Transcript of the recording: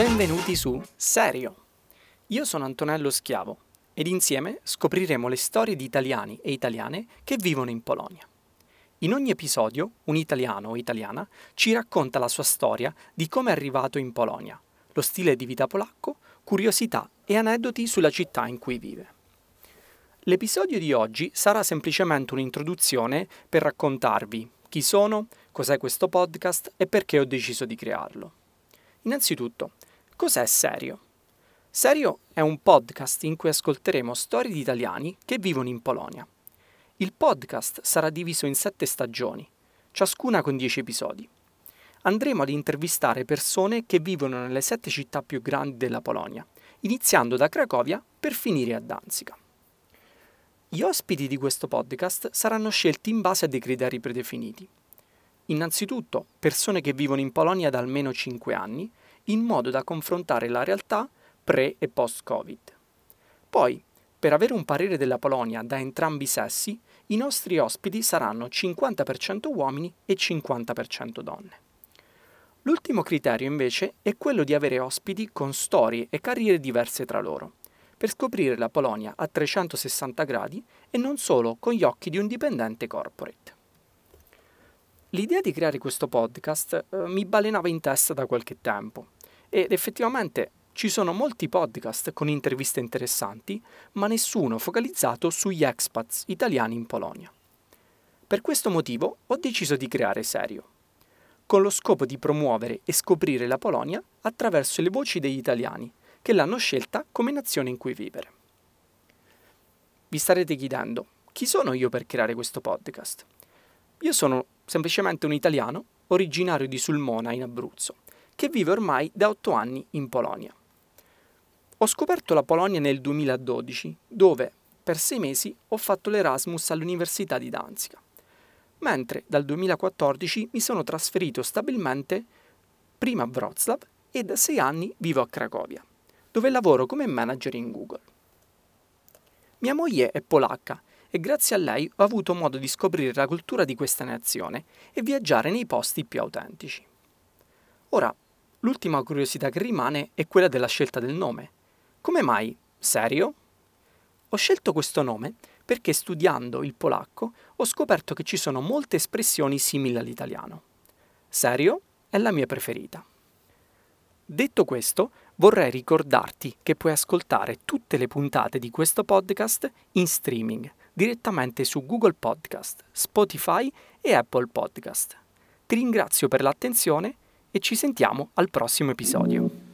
Benvenuti su Serio. Io sono Antonello Schiavo ed insieme scopriremo le storie di italiani e italiane che vivono in Polonia. In ogni episodio un italiano o italiana ci racconta la sua storia di come è arrivato in Polonia, lo stile di vita polacco, curiosità e aneddoti sulla città in cui vive. L'episodio di oggi sarà semplicemente un'introduzione per raccontarvi chi sono, cos'è questo podcast e perché ho deciso di crearlo. Innanzitutto, cos'è Serio? Serio è un podcast in cui ascolteremo storie di italiani che vivono in Polonia. Il podcast sarà diviso in sette stagioni, ciascuna con dieci episodi. Andremo ad intervistare persone che vivono nelle sette città più grandi della Polonia, iniziando da Cracovia per finire a Danzica. Gli ospiti di questo podcast saranno scelti in base a dei criteri predefiniti. Innanzitutto, persone che vivono in Polonia da almeno 5 anni, in modo da confrontare la realtà pre e post-Covid. Poi, per avere un parere della Polonia da entrambi i sessi, i nostri ospiti saranno 50% uomini e 50% donne. L'ultimo criterio invece è quello di avere ospiti con storie e carriere diverse tra loro, per scoprire la Polonia a 360 gradi e non solo con gli occhi di un dipendente corporate. L'idea di creare questo podcast eh, mi balenava in testa da qualche tempo ed effettivamente ci sono molti podcast con interviste interessanti, ma nessuno focalizzato sugli expats italiani in Polonia. Per questo motivo ho deciso di creare Serio, con lo scopo di promuovere e scoprire la Polonia attraverso le voci degli italiani che l'hanno scelta come nazione in cui vivere. Vi starete chiedendo, chi sono io per creare questo podcast? Io sono semplicemente un italiano originario di Sulmona in Abruzzo, che vive ormai da otto anni in Polonia. Ho scoperto la Polonia nel 2012, dove per sei mesi ho fatto l'Erasmus all'Università di Danzica, mentre dal 2014 mi sono trasferito stabilmente prima a Wroclaw e da sei anni vivo a Cracovia, dove lavoro come manager in Google. Mia moglie è polacca e grazie a lei ho avuto modo di scoprire la cultura di questa nazione e viaggiare nei posti più autentici. Ora, l'ultima curiosità che rimane è quella della scelta del nome. Come mai? Serio? Ho scelto questo nome perché studiando il polacco ho scoperto che ci sono molte espressioni simili all'italiano. Serio è la mia preferita. Detto questo, vorrei ricordarti che puoi ascoltare tutte le puntate di questo podcast in streaming direttamente su Google Podcast, Spotify e Apple Podcast. Ti ringrazio per l'attenzione e ci sentiamo al prossimo episodio.